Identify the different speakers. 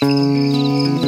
Speaker 1: す